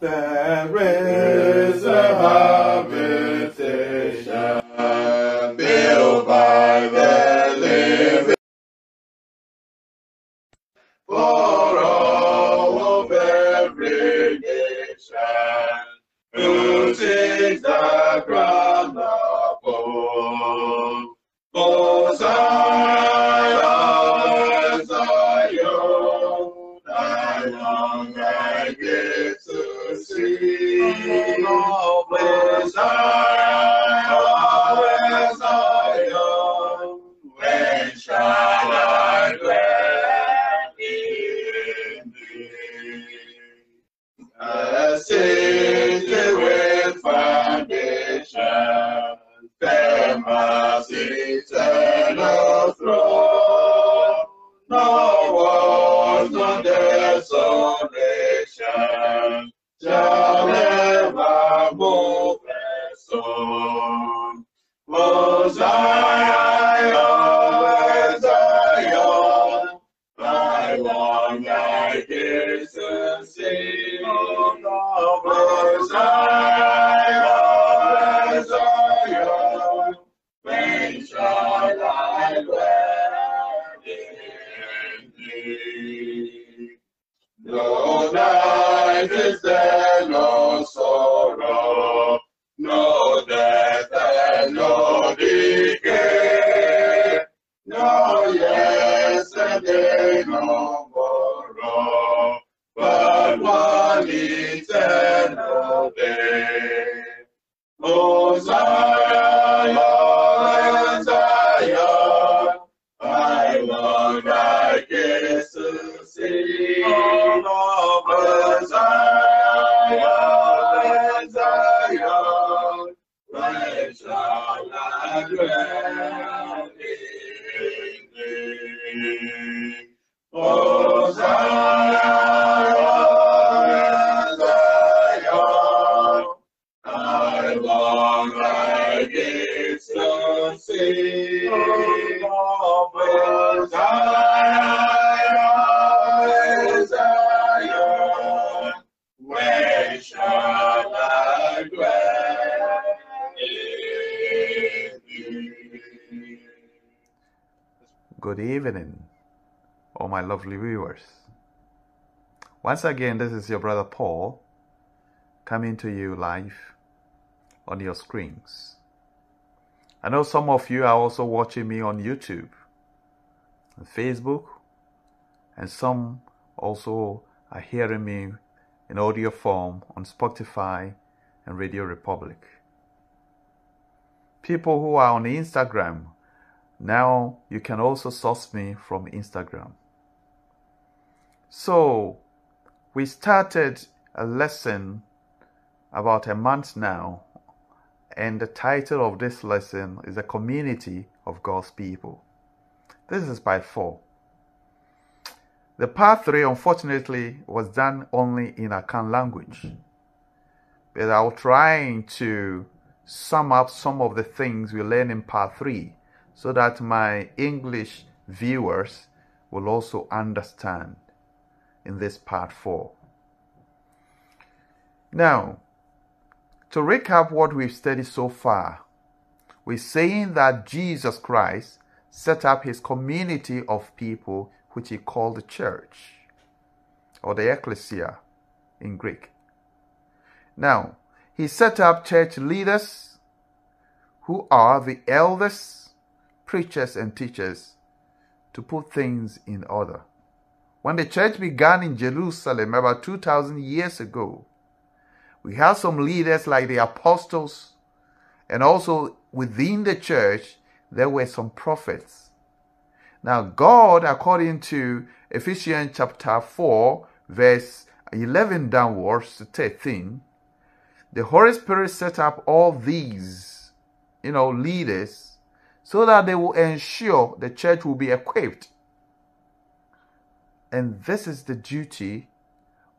there soul. Zion, viewers. Once again, this is your brother Paul coming to you live on your screens. I know some of you are also watching me on YouTube and Facebook, and some also are hearing me in audio form on Spotify and RadioPublic. People who are on Instagram, now you can also source me from Instagram. So, we started a lesson about a month now, and the title of this lesson is A Community of God's People. This is by four. The part three, unfortunately, was done only in Akan language, but I'll try to sum up some of the things we learned in part three so that my English viewers will also understand in this part four. Now, to recap what we've studied so far, we're saying that Jesus Christ set up his community of people, which he called the church or the ecclesia in Greek. Now, he set up church leaders who are the elders, preachers, and teachers to put things in order. When the church began in Jerusalem about 2,000 years ago, we had some leaders like the apostles, and also within the church, there were some prophets. Now, God, according to Ephesians chapter 4, verse 11 downwards to 13, the Holy Spirit set up all these, you know, leaders so that they will ensure the church will be equipped. And this is the duty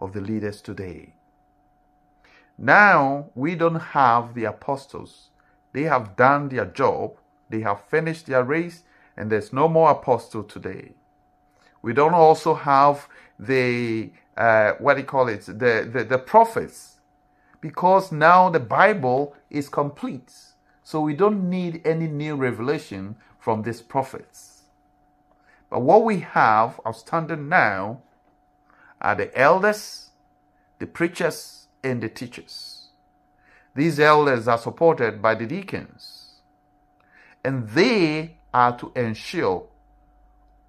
of the leaders today. Now we don't have the apostles. They have done their job, they have finished their race, and there's no more apostle today. We don't also have the uh, what do you call it, the, the, the prophets, because now the Bible is complete. So we don't need any new revelation from these prophets. But what we have outstanding now are the elders, the preachers, and the teachers. These elders are supported by the deacons, and they are to ensure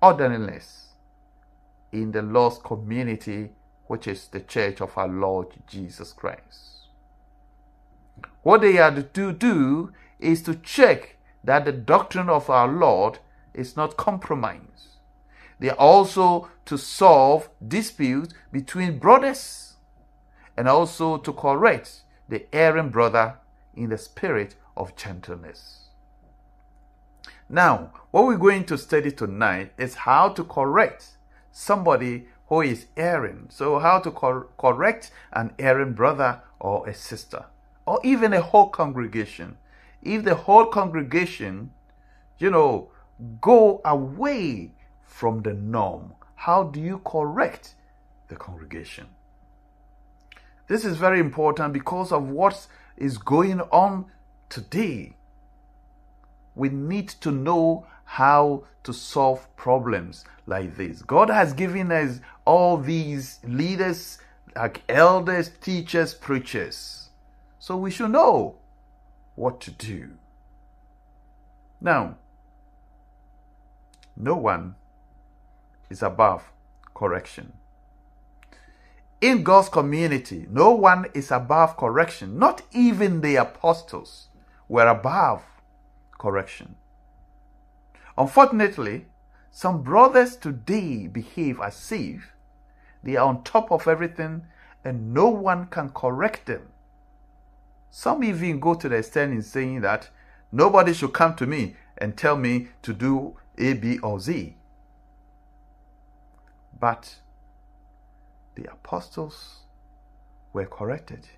orderliness in the Lord's community, which is the church of our Lord Jesus Christ. What they are to do is to check that the doctrine of our Lord is not compromised. They are also to solve disputes between brothers and also to correct the erring brother in the spirit of gentleness. Now, what we're going to study tonight is how to correct somebody who is erring. So, how to cor- correct an erring brother or a sister, or even a whole congregation. If the whole congregation, you know, go away from the norm, how do you correct the congregation? This is very important because of what is going on today. We need to know how to solve problems like this. God has given us all these leaders, like elders, teachers, preachers. So we should know what to do. Now, no one is above correction. In God's community, no one is above correction. Not even the apostles were above correction. Unfortunately, some brothers today behave as if they are on top of everything and no one can correct them. Some even go to the extent in saying that nobody should come to me and tell me to do A, B, or Z. But the apostles were corrected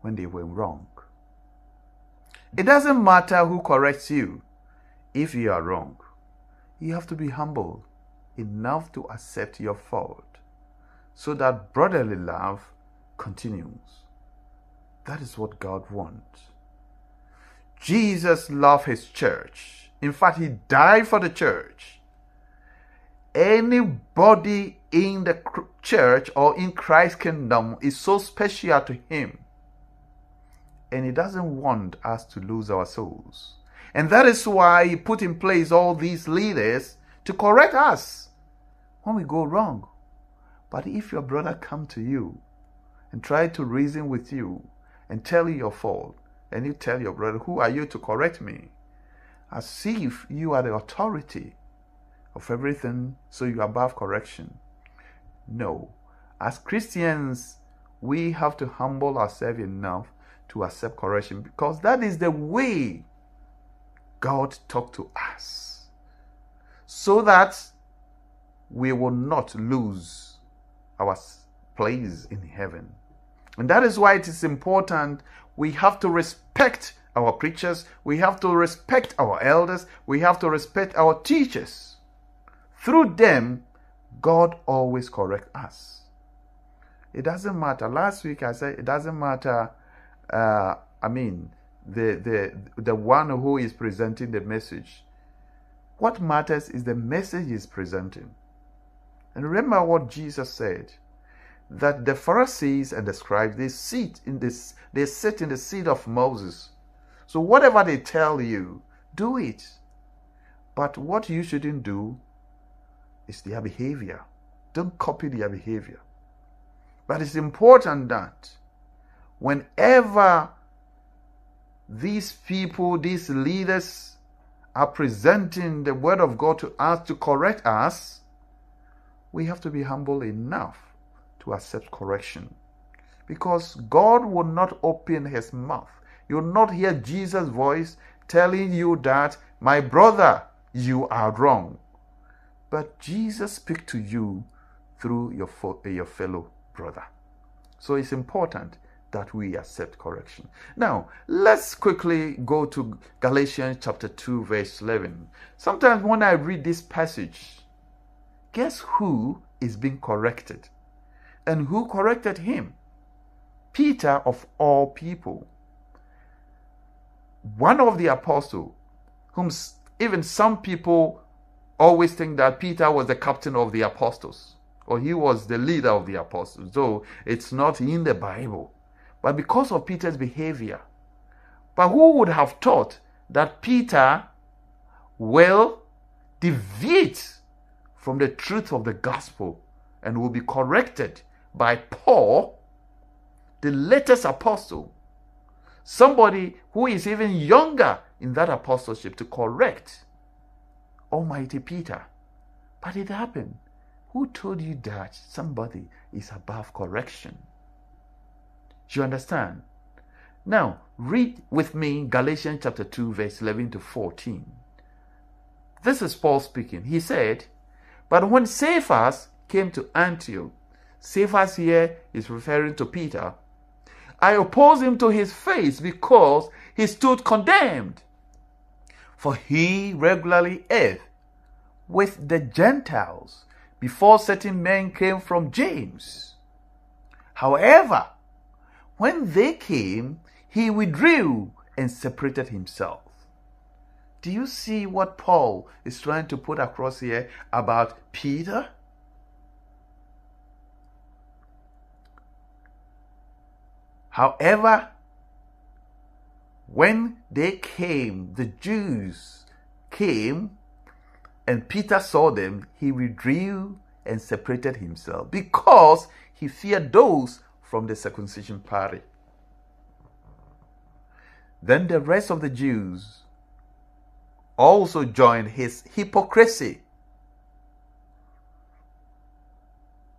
when they were wrong. It doesn't matter who corrects you if you are wrong. You have to be humble enough to accept your fault so that brotherly love continues. That is what God wants. Jesus loved his church. In fact, he died for the church anybody in the church or in Christ's kingdom is so special to him. And he doesn't want us to lose our souls. And that is why he put in place all these leaders to correct us when we go wrong. But if your brother come to you and try to reason with you and tell you your fault, and you tell your brother, who are you to correct me? As if you are the authority of everything, so you're above correction. No. As Christians, we have to humble ourselves enough to accept correction because that is the way God talked to us. So that we will not lose our place in heaven. And that is why it is important we have to respect our preachers, we have to respect our elders, we have to respect our teachers. Through them, God always corrects us. It doesn't matter. Last week I said it doesn't matter. Uh, I mean, the the the one who is presenting the message. What matters is the message he's presenting. And remember what Jesus said that the Pharisees and the scribes they sit in this they sit in the seat of Moses. So whatever they tell you, do it. But what you shouldn't do their behavior. Don't copy their behavior. But it's important that whenever these people, these leaders, are presenting the word of God to us to correct us, we have to be humble enough to accept correction. Because God will not open his mouth. You will not hear Jesus' voice telling you that, my brother, you are wrong. But Jesus speaks to you through your, eh, your fellow brother. So it's important that we accept correction. Now, let's quickly go to Galatians chapter 2, verse 11. Sometimes when I read this passage, guess who is being corrected? And who corrected him? Peter, of all people. One of the apostles, whom even some people always think that Peter was the captain of the apostles or he was the leader of the apostles, though it's not in the Bible. But because of Peter's behavior, but who would have thought that Peter will deviate from the truth of the gospel and will be corrected by Paul, the latest apostle, somebody who is even younger in that apostleship to correct Almighty Peter. But it happened. Who told you that somebody is above correction? You understand? Now, read with me Galatians chapter 2, verse 11 to 14. This is Paul speaking. He said, But when Cephas came to Antioch, Cephas here is referring to Peter, I opposed him to his face because he stood condemned. For he regularly ate with the Gentiles before certain men came from James. However, when they came, he withdrew and separated himself. Do you see what Paul is trying to put across here about Peter? However, when they came, the Jews came, and Peter saw them, he withdrew and separated himself because he feared those from the circumcision party. Then the rest of the Jews also joined his hypocrisy.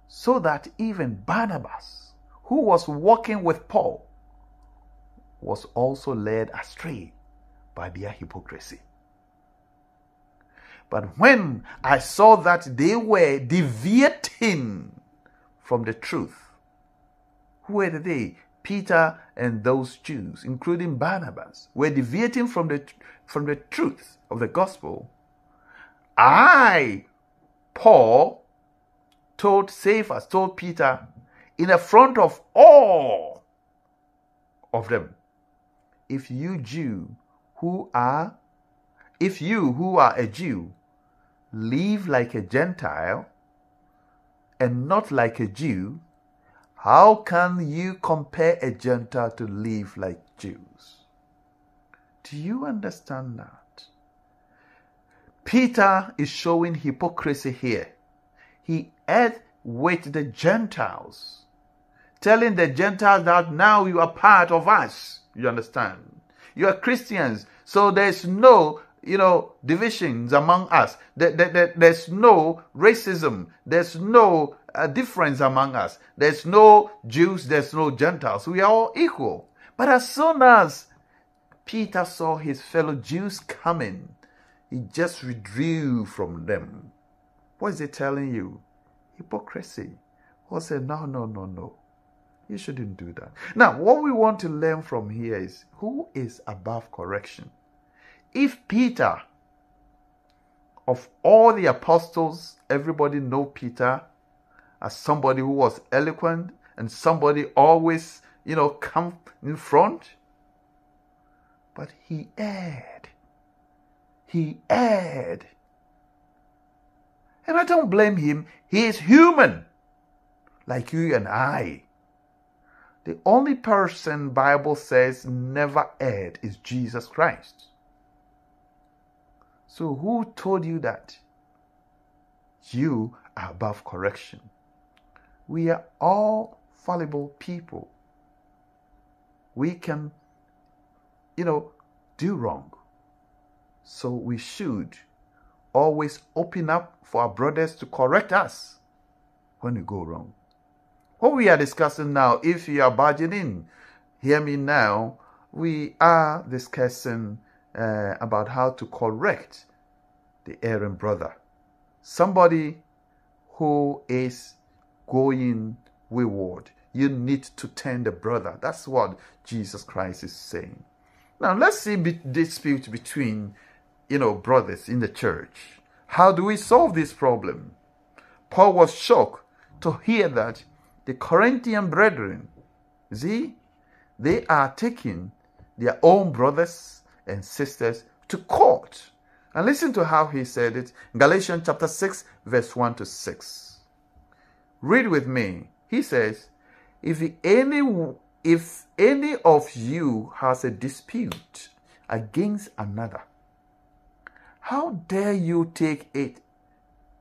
So that even Barnabas, who was walking with Paul, was also led astray by their hypocrisy. But when I saw that they were deviating from the truth, who were they? Peter and those Jews, including Barnabas, were deviating from the, from the truth of the gospel. I, Paul, told Cephas, told Peter, in the front of all of them, if you Jew who are, if you who are a Jew live like a Gentile and not like a Jew, how can you compare a Gentile to live like Jews? Do you understand that? Peter is showing hypocrisy here. He ate with the Gentiles, telling the Gentiles that now you are part of us. You understand? You are Christians, so there's no you know, divisions among us. There, there, there's no racism. There's no uh, difference among us. There's no Jews. There's no Gentiles. We are all equal. But as soon as Peter saw his fellow Jews coming, he just withdrew from them. What is he telling you? Hypocrisy. Paul said, no, no, no, no. You shouldn't do that. Now, what we want to learn from here is who is above correction? if Peter, of all the apostles, everybody know Peter as somebody who was eloquent and somebody always, you know, come in front. But he erred. He erred. And I don't blame him. He is human, like you and I. The only person Bible says never erred is Jesus Christ. So, who told you that? You are above correction. We are all fallible people. We can, you know, do wrong. So, we should always open up for our brothers to correct us when we go wrong. What we are discussing now, if you are barging in, hear me now, we are discussing uh, about how to correct the erring brother. Somebody who is going wayward. You need to turn the brother. That's what Jesus Christ is saying. Now let's see dispute between you know brothers in the church. How do we solve this problem? Paul was shocked to hear that the Corinthian brethren, see, they are taking their own brothers and sisters to court. And listen to how he said it Galatians chapter 6, verse 1 to 6. Read with me. He says, If any if any of you has a dispute against another, how dare you take it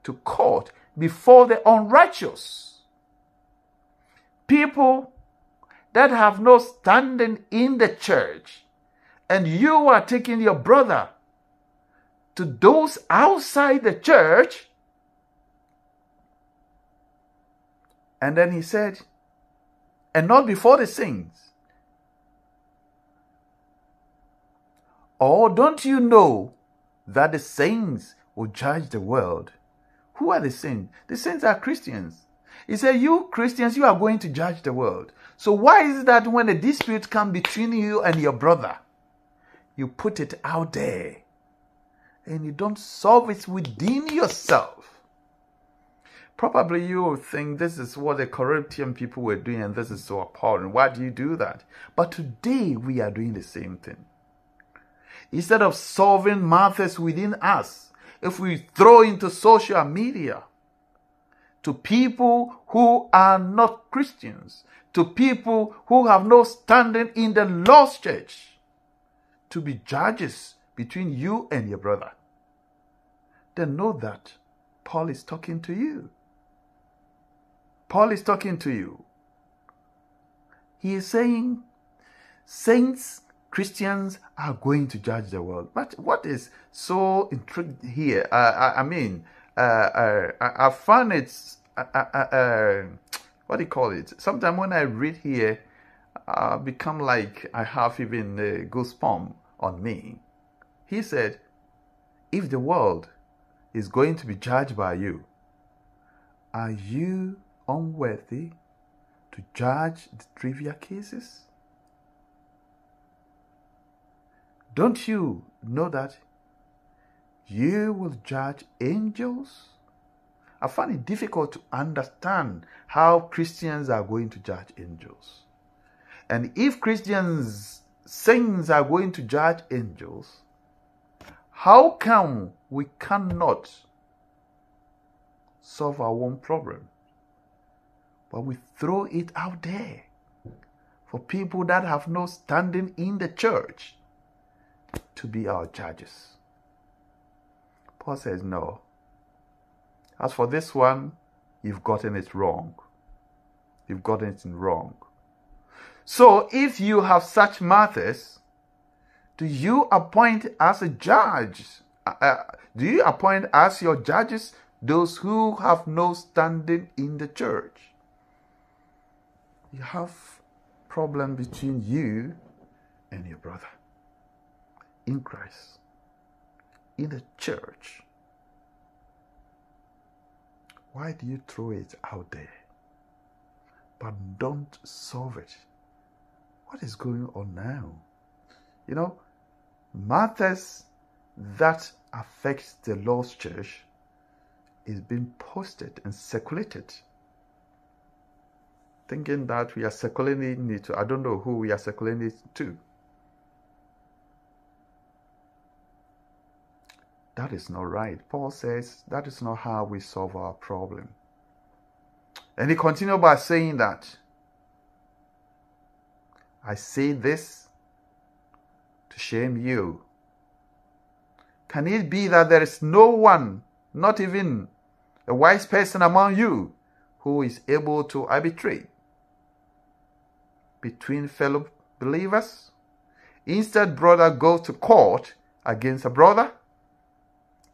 to court before the unrighteous? People that have no standing in the church, and you are taking your brother to those outside the church. And then he said, and not before the saints. Or don't you know that the saints will judge the world? Who are the saints? The saints are Christians. He said, You Christians, you are going to judge the world. So why is it that when a dispute comes between you and your brother, you put it out there and you don't solve it within yourself? Probably you think this is what the Corinthian people were doing and this is so appalling. Why do you do that? But today we are doing the same thing. Instead of solving matters within us, if we throw into social media to people who are not Christians, to people who have no standing in the Lord's church, to be judges between you and your brother, then know that Paul is talking to you. Paul is talking to you. He is saying, Saints, Christians are going to judge the world. But what is so intrigued here? I, I, mean, uh, uh, I, I, find it, uh, uh, uh, what do you call it? Sometimes when I read here, I become like I have even a goosebump on me. He said, if the world is going to be judged by you, are you unworthy to judge the trivial cases? Don't you know that you will judge angels? I find it difficult to understand how Christians are going to judge angels. And if Christians, saints are going to judge angels, how come we cannot solve our own problem? but we throw it out there for people that have no standing in the church to be our judges. Paul says, No. As for this one, you've gotten it wrong. You've gotten it wrong. So if you have such matters, do you appoint as a judge? Uh, uh do you appoint as your judges those who have no standing in the church? you have problem between you and your brother in Christ, in the church. Why do you throw it out there? But don't solve it. What is going on now? You know, matters that affect the Lord's church is being posted and circulated thinking that we are circulating it to. I don't know who we are circulating it to. That is not right. Paul says that is not how we solve our problem. And he continued by saying that I say this to shame you. Can it be that there is no one, not even a wise person among you, who is able to arbitrate between fellow believers. Instead, brother goes to court against a brother,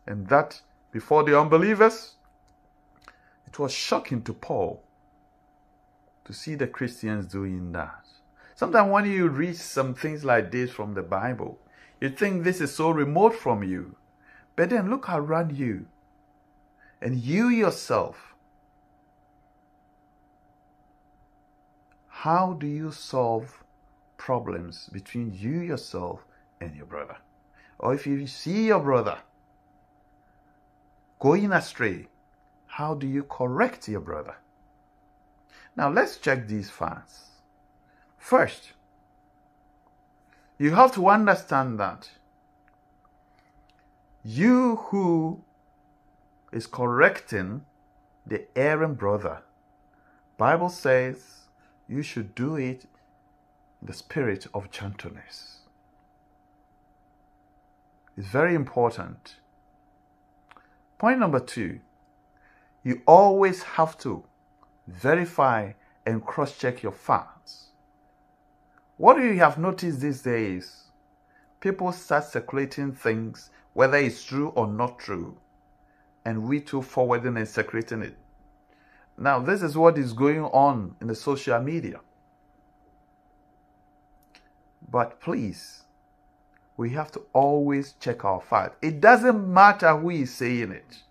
and that before the unbelievers. It was shocking to Paul to see the Christians doing that. Sometimes when you read some things like this from the Bible, you think this is so remote from you. But then look around you. And you yourself How do you solve problems between you yourself and your brother? Or if you see your brother going astray, how do you correct your brother? Now let's check these facts. First, you have to understand that you who is correcting the erring brother, Bible says you should do it in the spirit of gentleness. It's very important. Point number two, you always have to verify and cross check your facts. What do you have noticed these days? People start circulating things, whether it's true or not true, and we too forwarding and circulating it. Now, this is what is going on in the social media. But please, we have to always check our facts. It doesn't matter who is saying it.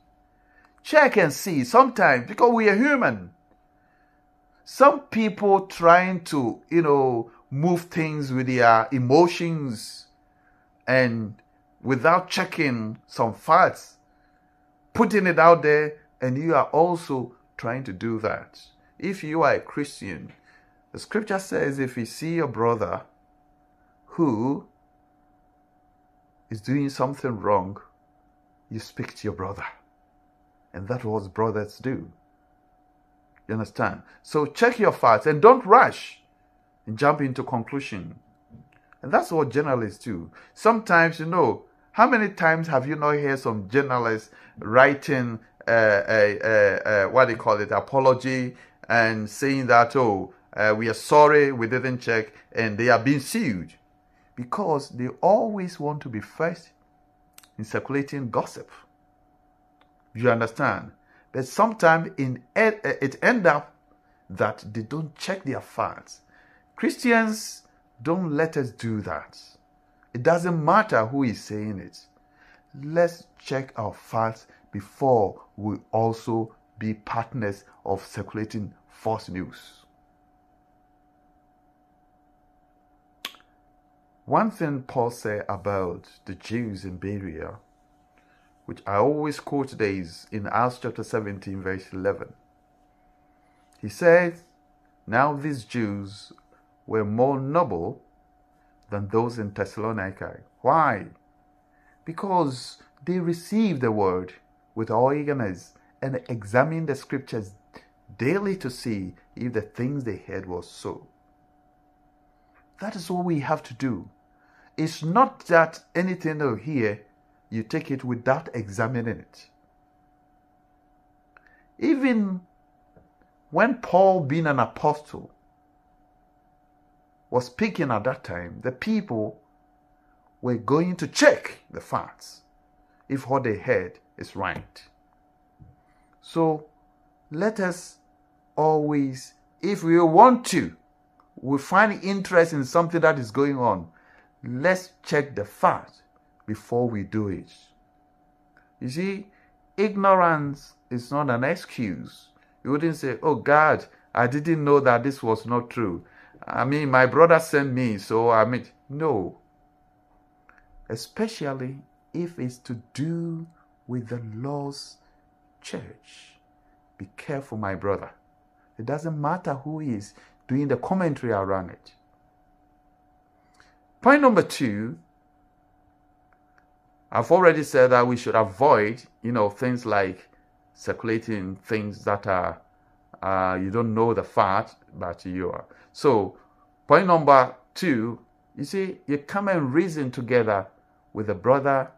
Check and see sometimes because we are human. Some people trying to, you know, move things with their emotions and without checking some facts, putting it out there, and you are also trying to do that. If you are a Christian, the scripture says if you see your brother who is doing something wrong, you speak to your brother. And that was brothers do. You understand? So check your facts and don't rush and jump into conclusion. And that's what journalists do. Sometimes, you know, how many times have you not heard some journalists writing uh, a, a, a, what do you call it, apology and saying that, oh, uh, we are sorry, we didn't check, and they are being sued because they always want to be first in circulating gossip. You understand? But sometimes eh, it end up that they don't check their facts. Christians don't let us do that. It doesn't matter who is saying it. Let's check our facts before we also be partners of circulating false news. One thing Paul said about the Jews in Berea, which I always quote today, is in Acts chapter 17, verse 11. He says, Now these Jews were more noble than those in Thessalonica. Why? Because they received the word with all eagerness and examined the scriptures daily to see if the things they heard was so. That is what we have to do. It's not that anything you hear, you take it without examining it. Even when Paul, being an apostle, was speaking at that time, the people were going to check the facts if what they heard is right. So let us always, if we want to, we find interest in something that is going on, let's check the fact before we do it. You see, ignorance is not an excuse. You wouldn't say, Oh God, I didn't know that this was not true. I mean, my brother sent me, so I mean, no. Especially if it's to do with the Lord's church. Be careful, my brother. It doesn't matter who is doing the commentary around it. Point number two, I've already said that we should avoid, you know, things like circulating things that are uh, you don't know the fact, but you are. So, point number two, you see, you come and reason together with a brother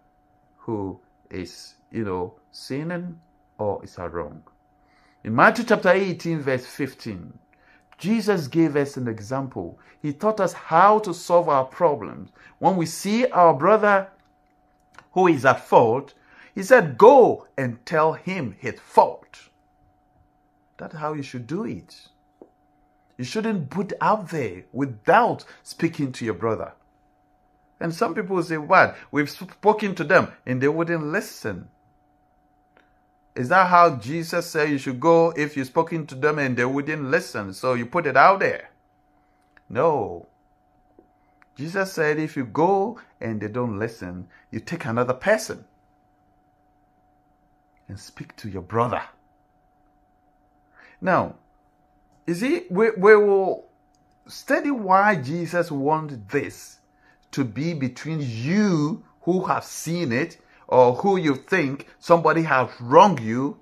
who is, you know, sinning or is wrong. In Matthew chapter 18, verse 15, Jesus gave us an example. He taught us how to solve our problems. When we see our brother who is at fault, he said, Go and tell him his fault. That's how you should do it. You shouldn't put out there without speaking to your brother. And some people say, What? We've spoken to them and they wouldn't listen. Is that how Jesus said you should go if you've spoken to them and they wouldn't listen? So you put it out there. No. Jesus said if you go and they don't listen, you take another person and speak to your brother. Now, You see, we, we will study why Jesus wanted this to be between you who have seen it or who you think somebody has wronged you,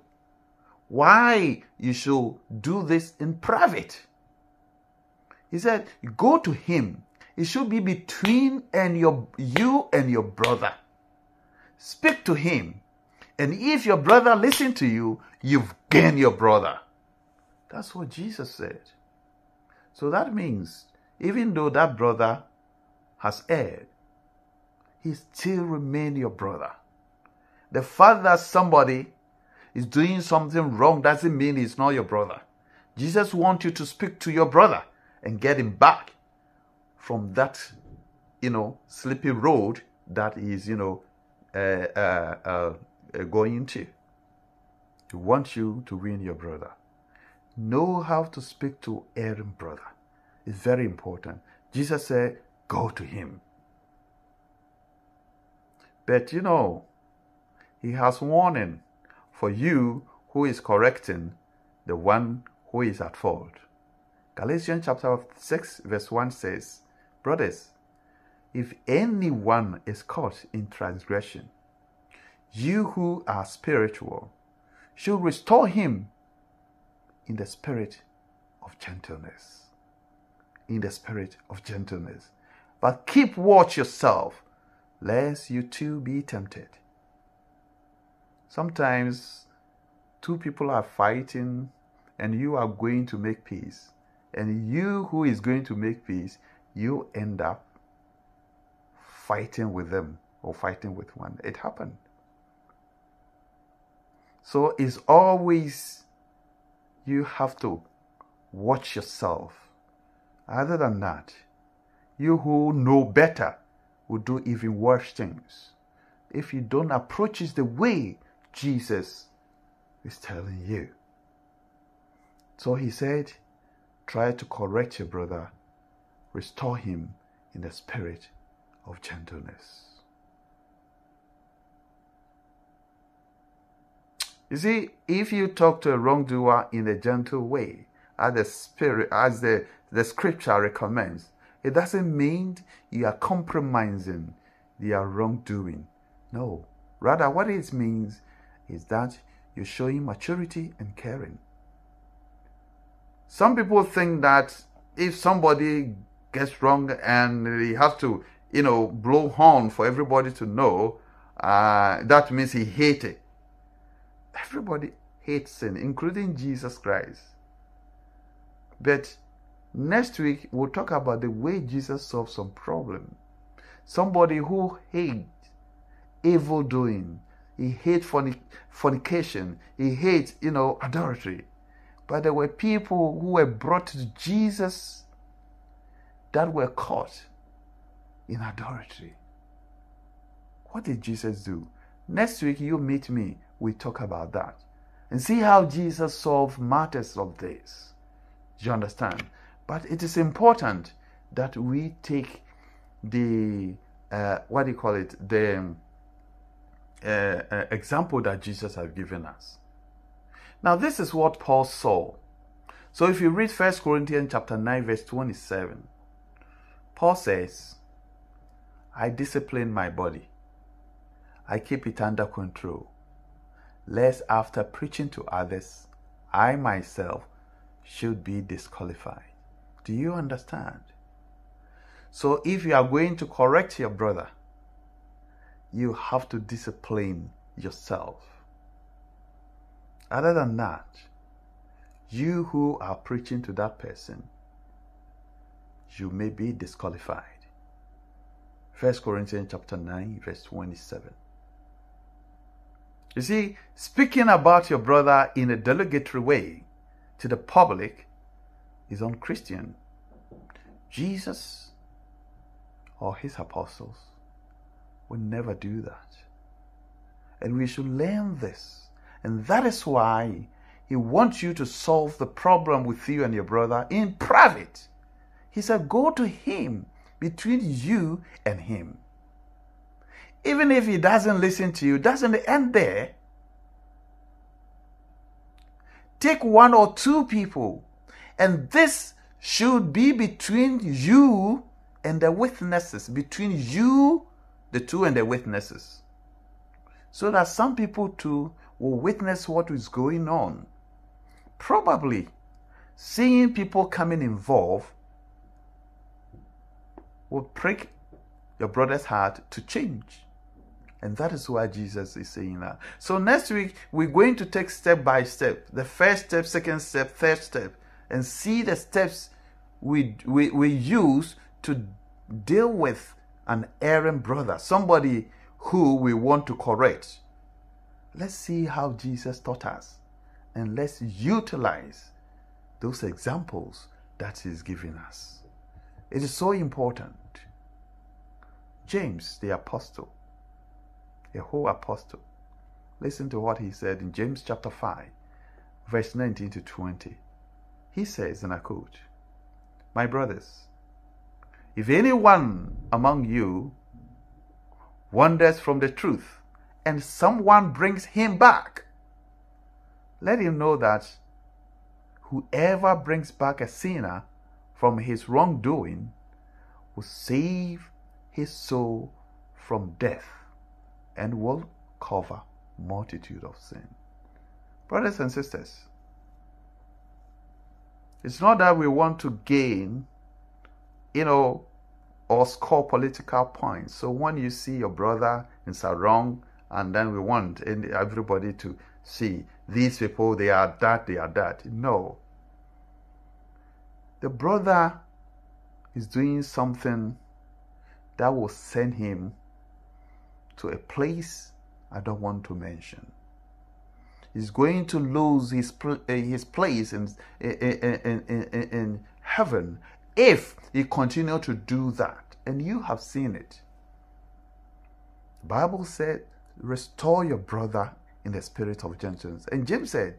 why you should do this in private. He said, go to him. It should be between and your you and your brother. Speak to him. And if your brother listen to you, you've gained your brother. That's what Jesus said. So that means even though that brother has erred, he still remain your brother. The fact that somebody is doing something wrong doesn't mean he's not your brother. Jesus wants you to speak to your brother and get him back from that, you know, sleepy road that he's, you know, uh, uh, uh, going into. He wants you to win your brother. Know how to speak to erring brother. It's very important. Jesus said, go to him. But you know, he has warning for you who is correcting the one who is at fault. Galatians chapter 6 verse 1 says, Brothers, if anyone is caught in transgression, you who are spiritual should restore him in the spirit of gentleness. In the spirit of gentleness. But keep watch yourself, lest you too be tempted. Sometimes two people are fighting and you are going to make peace. And you who is going to make peace, you end up fighting with them or fighting with one. It happened. So it's always you have to watch yourself. Other than that, you who know better will do even worse things if you don't approach it the way Jesus is telling you. So he said, try to correct your brother, restore him in the spirit of gentleness. You see, if you talk to a wrongdoer in a gentle way, as the spirit, as the, the scripture recommends, it doesn't mean you are compromising their wrongdoing. No. Rather, what it means is that you're showing maturity and caring. Some people think that if somebody gets wrong and he has to, you know, blow horn for everybody to know, uh, that means he hates it. Everybody hates sin, including Jesus Christ. But next week, we'll talk about the way Jesus solved some problem. Somebody who hates evil doing, he hates fornication, he hates, you know, adultery. But there were people who were brought to Jesus that were caught in adultery. What did Jesus do? Next week, you meet me we talk about that and see how Jesus solved matters of this. Do you understand? But it is important that we take the uh, what do you call it the uh, example that Jesus has given us. Now, this is what Paul saw. So, if you read First Corinthians chapter nine, verse twenty-seven, Paul says, "I discipline my body; I keep it under control." lest after preaching to others, I myself should be disqualified. Do you understand? So if you are going to correct your brother, you have to discipline yourself. Other than that, you who are preaching to that person, you may be disqualified. 1 Corinthians chapter 9 verse 27. You see, speaking about your brother in a delegatory way to the public is unchristian. Jesus or his apostles would never do that. And we should learn this. And that is why he wants you to solve the problem with you and your brother in private. He said, Go to him between you and him. Even if he doesn't listen to you, doesn't end there. Take one or two people And this should be between you and the witnesses, between you, the two, and the witnesses. So that some people too will witness what is going on. Probably seeing people coming involved will prick your brother's heart to change. And that is why Jesus is saying that. So next week, we're going to take step by step the first step, second step, third step, and see the steps we, we, we use to deal with an errant brother, somebody who we want to correct. Let's see how Jesus taught us, and let's utilize those examples that He's giving us. It is so important. James, the apostle, a whole apostle, listen to what he said in James chapter 5, verse 19 to 20. He says, and I quote, My brothers, if anyone among you wanders from the truth and someone brings him back, let him know that whoever brings back a sinner from his wrongdoing will save his soul from death and will cover multitude of sin. Brothers and sisters, it's not that we want to gain, you know, or score political points. So when you see your brother in wrong, and then we want everybody to see these people, they are that, they are that. No. The brother is doing something that will send him to a place I don't want to mention. He's going to lose his, eh, his place in, eh, eh, eh, in, in, in, in heaven if you continue to do that. And you have seen it. The Bible said, restore your brother in the spirit of gentleness. And James said,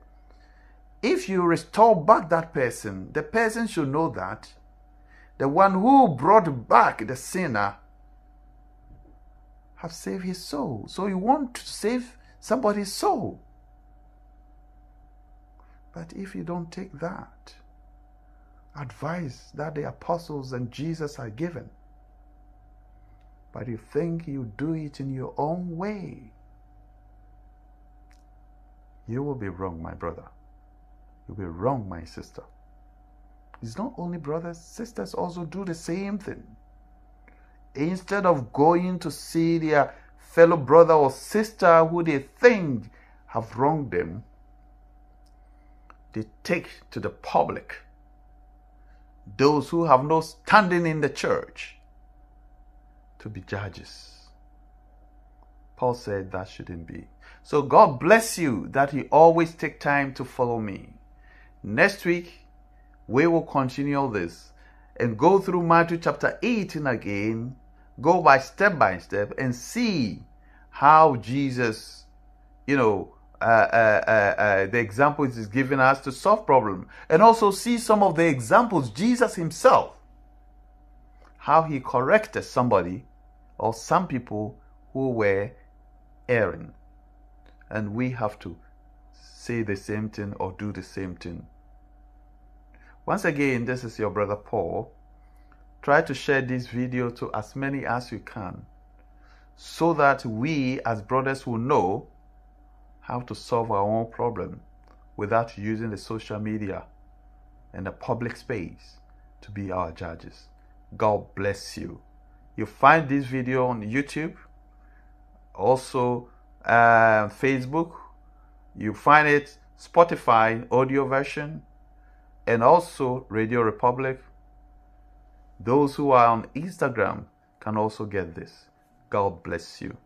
if you restore back that person, the person should know that the one who brought back the sinner have saved his soul. So you want to save somebody's soul. But if you don't take that advice that the apostles and Jesus are given, but you think you do it in your own way, you will be wrong, my brother. You'll be wrong, my sister. It's not only brothers, sisters also do the same thing instead of going to see their fellow brother or sister who they think have wronged them, they take to the public those who have no standing in the church to be judges. Paul said that shouldn't be. So God bless you that you always take time to follow me. Next week, we will continue this and go through Matthew chapter 18 again, go by step by step and see how Jesus, you know, uh, uh, uh, uh, the examples is given us to solve problem and also see some of the examples Jesus himself how he corrected somebody or some people who were erring and we have to say the same thing or do the same thing once again, this is your brother Paul. Try to share this video to as many as you can so that we as brothers will know how to solve our own problem without using the social media and the public space to be our judges. God bless you. You find this video on YouTube, also uh, Facebook. You find it Spotify audio version and also RadioPublic. Those who are on Instagram can also get this. God bless you.